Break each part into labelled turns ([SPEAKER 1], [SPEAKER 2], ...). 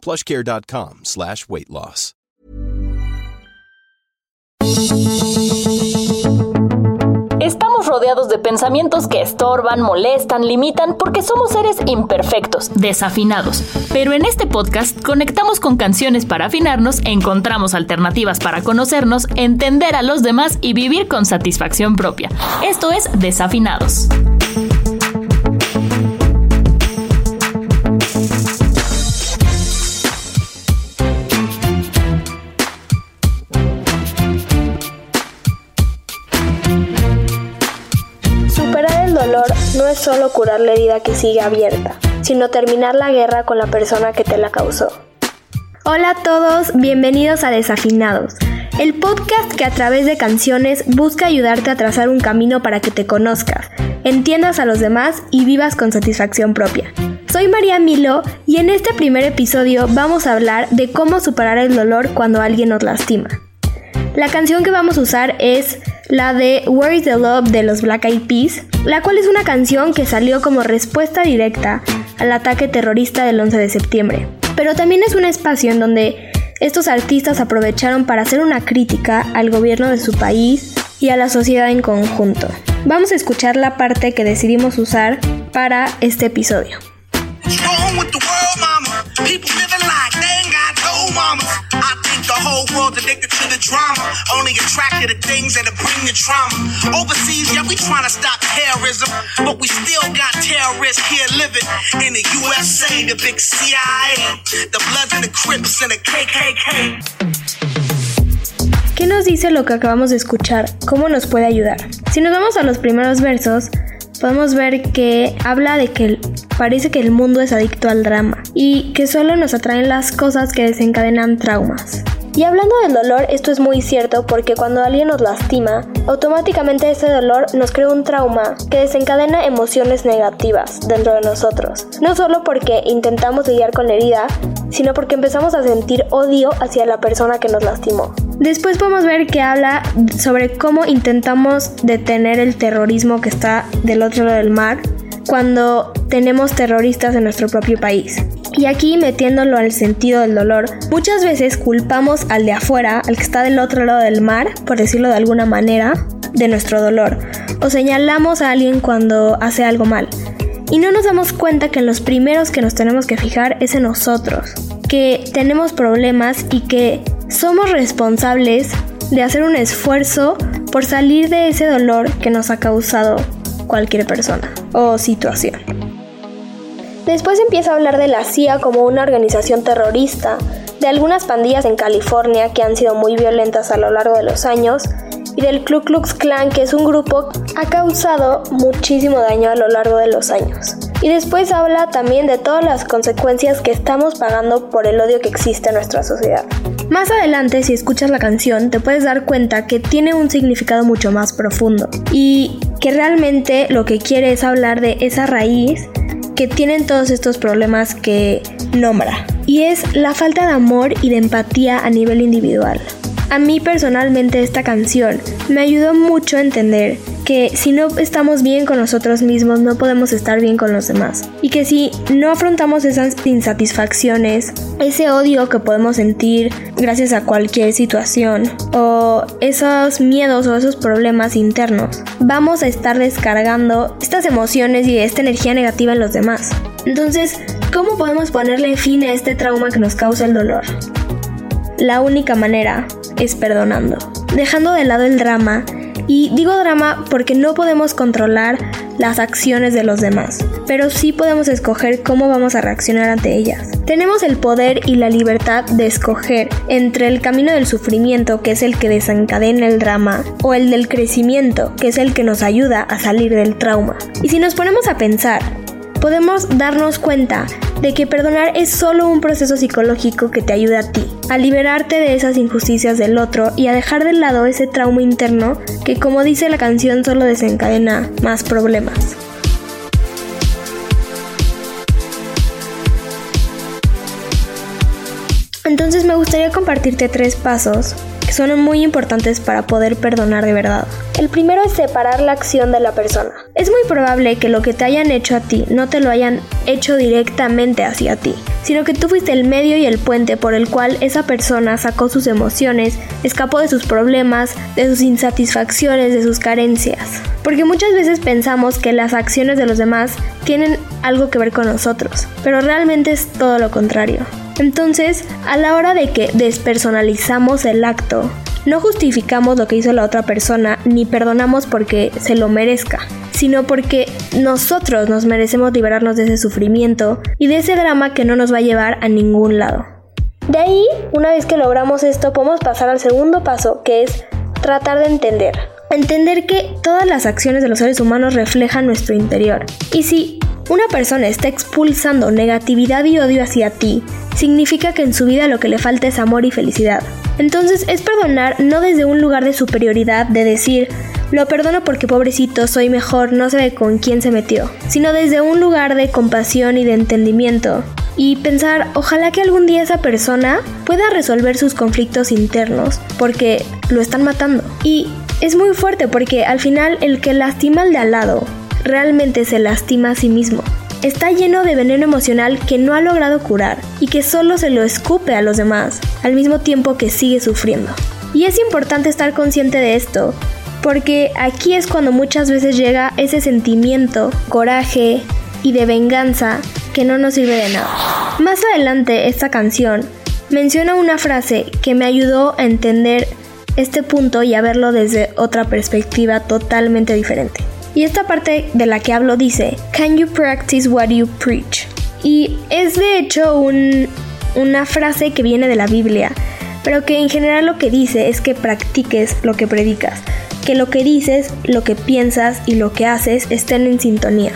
[SPEAKER 1] plushcare.com slash weight loss.
[SPEAKER 2] Estamos rodeados de pensamientos que estorban, molestan, limitan, porque somos seres imperfectos, desafinados. Pero en este podcast conectamos con canciones para afinarnos, encontramos alternativas para conocernos, entender a los demás y vivir con satisfacción propia. Esto es Desafinados.
[SPEAKER 3] Solo curar la herida que sigue abierta, sino terminar la guerra con la persona que te la causó. Hola a todos, bienvenidos a Desafinados, el podcast que a través de canciones busca ayudarte a trazar un camino para que te conozcas, entiendas a los demás y vivas con satisfacción propia. Soy María Milo y en este primer episodio vamos a hablar de cómo superar el dolor cuando alguien nos lastima. La canción que vamos a usar es la de Where is the Love de los Black Eyed Peas, la cual es una canción que salió como respuesta directa al ataque terrorista del 11 de septiembre. Pero también es un espacio en donde estos artistas aprovecharon para hacer una crítica al gobierno de su país y a la sociedad en conjunto. Vamos a escuchar la parte que decidimos usar para este episodio.
[SPEAKER 4] Addicted to the drama. Only attracted to things that'll bring the trauma. Overseas, yeah, we trying to stop terrorism. But we still got terrorists here living in the USA, the big CIA, the Bloods and the Crips and the KKK.
[SPEAKER 3] ¿Qué nos dice lo que acabamos de escuchar? ¿Cómo nos puede ayudar? Si nos vamos a los primeros versos, podemos ver que habla de que parece que el mundo es adicto al drama y que solo nos atraen las cosas que desencadenan traumas. Y hablando del dolor, esto es muy cierto porque cuando alguien nos lastima, automáticamente ese dolor nos crea un trauma que desencadena emociones negativas dentro de nosotros. No solo porque intentamos lidiar con la herida, sino porque empezamos a sentir odio hacia la persona que nos lastimó. Después podemos ver que habla sobre cómo intentamos detener el terrorismo que está del otro lado del mar cuando tenemos terroristas en nuestro propio país. Y aquí metiéndolo al sentido del dolor, muchas veces culpamos al de afuera, al que está del otro lado del mar, por decirlo de alguna manera, de nuestro dolor. O señalamos a alguien cuando hace algo mal. Y no nos damos cuenta que los primeros que nos tenemos que fijar es en nosotros, que tenemos problemas y que somos responsables de hacer un esfuerzo por salir de ese dolor que nos ha causado cualquier persona o situación. Después empieza a hablar de la CIA como una organización terrorista, de algunas pandillas en California que han sido muy violentas a lo largo de los años, y del Ku Klux Klan que es un grupo que ha causado muchísimo daño a lo largo de los años. Y después habla también de todas las consecuencias que estamos pagando por el odio que existe en nuestra sociedad. Más adelante, si escuchas la canción, te puedes dar cuenta que tiene un significado mucho más profundo y que realmente lo que quiere es hablar de esa raíz que tienen todos estos problemas que nombra. Y es la falta de amor y de empatía a nivel individual. A mí personalmente esta canción me ayudó mucho a entender que si no estamos bien con nosotros mismos no podemos estar bien con los demás. Y que si no afrontamos esas insatisfacciones, ese odio que podemos sentir gracias a cualquier situación o esos miedos o esos problemas internos, vamos a estar descargando estas emociones y esta energía negativa en los demás. Entonces, ¿cómo podemos ponerle fin a este trauma que nos causa el dolor? La única manera es perdonando, dejando de lado el drama y digo drama porque no podemos controlar las acciones de los demás, pero sí podemos escoger cómo vamos a reaccionar ante ellas. Tenemos el poder y la libertad de escoger entre el camino del sufrimiento, que es el que desencadena el drama, o el del crecimiento, que es el que nos ayuda a salir del trauma. Y si nos ponemos a pensar, podemos darnos cuenta de que perdonar es solo un proceso psicológico que te ayuda a ti, a liberarte de esas injusticias del otro y a dejar de lado ese trauma interno que como dice la canción solo desencadena más problemas. Entonces me gustaría compartirte tres pasos son muy importantes para poder perdonar de verdad. El primero es separar la acción de la persona. Es muy probable que lo que te hayan hecho a ti no te lo hayan hecho directamente hacia ti, sino que tú fuiste el medio y el puente por el cual esa persona sacó sus emociones, escapó de sus problemas, de sus insatisfacciones, de sus carencias. Porque muchas veces pensamos que las acciones de los demás tienen algo que ver con nosotros, pero realmente es todo lo contrario. Entonces, a la hora de que despersonalizamos el acto, no justificamos lo que hizo la otra persona ni perdonamos porque se lo merezca, sino porque nosotros nos merecemos liberarnos de ese sufrimiento y de ese drama que no nos va a llevar a ningún lado. De ahí, una vez que logramos esto, podemos pasar al segundo paso, que es tratar de entender. Entender que todas las acciones de los seres humanos reflejan nuestro interior. Y si una persona está expulsando negatividad y odio hacia ti, significa que en su vida lo que le falta es amor y felicidad. Entonces es perdonar no desde un lugar de superioridad, de decir, lo perdono porque pobrecito, soy mejor, no sé con quién se metió, sino desde un lugar de compasión y de entendimiento. Y pensar, ojalá que algún día esa persona pueda resolver sus conflictos internos, porque lo están matando. Y es muy fuerte porque al final el que lastima al de al lado realmente se lastima a sí mismo. Está lleno de veneno emocional que no ha logrado curar y que solo se lo escupe a los demás, al mismo tiempo que sigue sufriendo. Y es importante estar consciente de esto, porque aquí es cuando muchas veces llega ese sentimiento, coraje y de venganza que no nos sirve de nada. Más adelante esta canción menciona una frase que me ayudó a entender este punto y a verlo desde otra perspectiva totalmente diferente. Y esta parte de la que hablo dice, Can you practice what you preach? Y es de hecho una frase que viene de la Biblia, pero que en general lo que dice es que practiques lo que predicas, que lo que dices, lo que piensas y lo que haces estén en sintonía.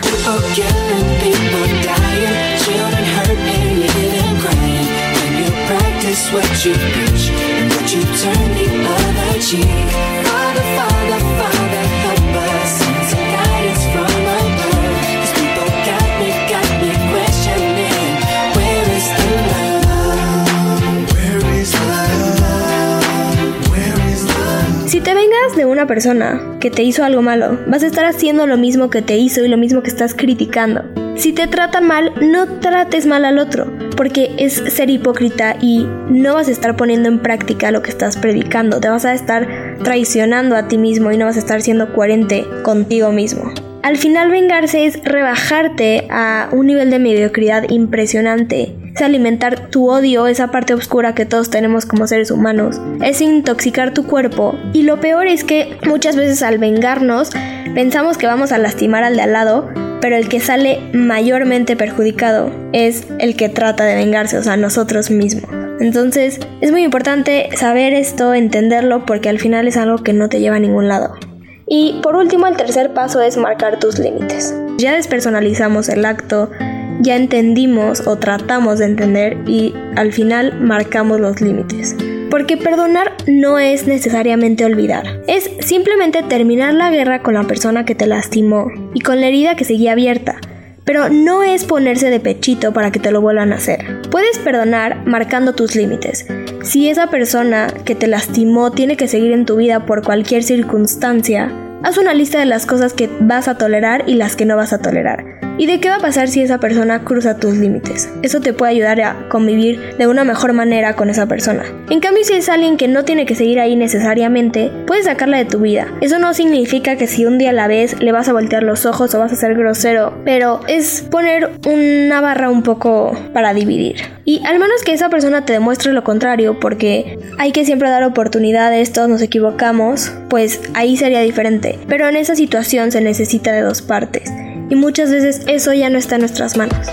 [SPEAKER 3] Una persona que te hizo algo malo, vas a estar haciendo lo mismo que te hizo y lo mismo que estás criticando. Si te tratan mal, no trates mal al otro, porque es ser hipócrita y no vas a estar poniendo en práctica lo que estás predicando, te vas a estar traicionando a ti mismo y no vas a estar siendo coherente contigo mismo. Al final vengarse es rebajarte a un nivel de mediocridad impresionante es alimentar tu odio, esa parte oscura que todos tenemos como seres humanos, es intoxicar tu cuerpo y lo peor es que muchas veces al vengarnos pensamos que vamos a lastimar al de al lado, pero el que sale mayormente perjudicado es el que trata de vengarse, o sea, nosotros mismos. Entonces es muy importante saber esto, entenderlo, porque al final es algo que no te lleva a ningún lado. Y por último, el tercer paso es marcar tus límites. Ya despersonalizamos el acto, ya entendimos o tratamos de entender y al final marcamos los límites. Porque perdonar no es necesariamente olvidar, es simplemente terminar la guerra con la persona que te lastimó y con la herida que seguía abierta, pero no es ponerse de pechito para que te lo vuelvan a hacer. Puedes perdonar marcando tus límites. Si esa persona que te lastimó tiene que seguir en tu vida por cualquier circunstancia, haz una lista de las cosas que vas a tolerar y las que no vas a tolerar. ¿Y de qué va a pasar si esa persona cruza tus límites? Eso te puede ayudar a convivir de una mejor manera con esa persona. En cambio, si es alguien que no tiene que seguir ahí necesariamente, puedes sacarla de tu vida. Eso no significa que si un día la ves le vas a voltear los ojos o vas a ser grosero, pero es poner una barra un poco para dividir. Y al menos que esa persona te demuestre lo contrario, porque hay que siempre dar oportunidades, todos nos equivocamos, pues ahí sería diferente. Pero en esa situación se necesita de dos partes y muchas veces eso ya no está en nuestras manos.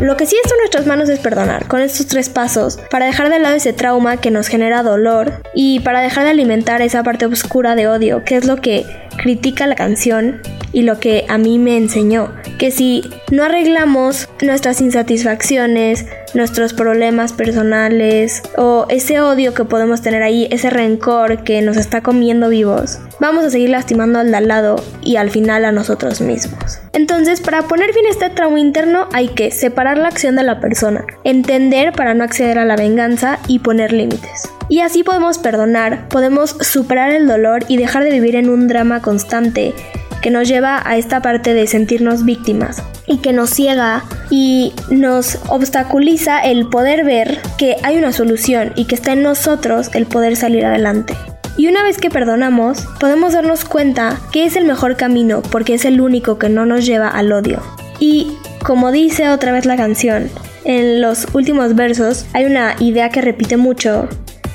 [SPEAKER 3] Lo que sí está en nuestras manos es perdonar con estos tres pasos para dejar de lado ese trauma que nos genera dolor y para dejar de alimentar esa parte oscura de odio, que es lo que critica la canción y lo que a mí me enseñó, que si no arreglamos nuestras insatisfacciones, nuestros problemas personales o ese odio que podemos tener ahí, ese rencor que nos está comiendo vivos, vamos a seguir lastimando al de al lado y al final a nosotros mismos. Entonces, para poner fin a este trauma interno hay que separar la acción de la persona, entender para no acceder a la venganza y poner límites. Y así podemos perdonar, podemos superar el dolor y dejar de vivir en un drama constante que nos lleva a esta parte de sentirnos víctimas y que nos ciega y nos obstaculiza el poder ver que hay una solución y que está en nosotros el poder salir adelante. Y una vez que perdonamos, podemos darnos cuenta que es el mejor camino porque es el único que no nos lleva al odio. Y como dice otra vez la canción, en los últimos versos hay una idea que repite mucho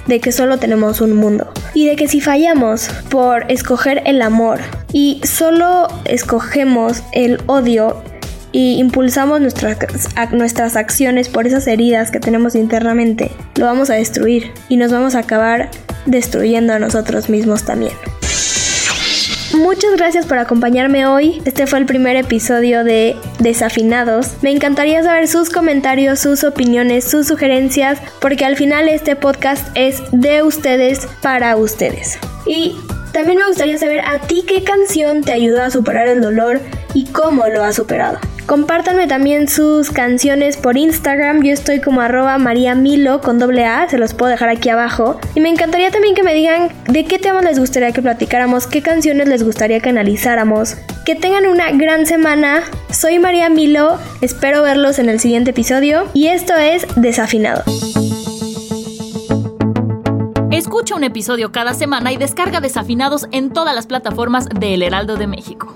[SPEAKER 3] de que solo tenemos un mundo y de que si fallamos por escoger el amor y solo escogemos el odio y impulsamos nuestras, nuestras acciones por esas heridas que tenemos internamente, lo vamos a destruir y nos vamos a acabar destruyendo a nosotros mismos también. Muchas gracias por acompañarme hoy. Este fue el primer episodio de Desafinados. Me encantaría saber sus comentarios, sus opiniones, sus sugerencias, porque al final este podcast es de ustedes para ustedes. Y también me gustaría saber a ti qué canción te ayudó a superar el dolor y cómo lo has superado. Compártanme también sus canciones por Instagram. Yo estoy como arroba María Milo con doble A, se los puedo dejar aquí abajo. Y me encantaría también que me digan de qué temas les gustaría que platicáramos, qué canciones les gustaría que analizáramos. Que tengan una gran semana. Soy María Milo, espero verlos en el siguiente episodio. Y esto es Desafinado.
[SPEAKER 2] Escucha un episodio cada semana y descarga Desafinados en todas las plataformas de El Heraldo de México.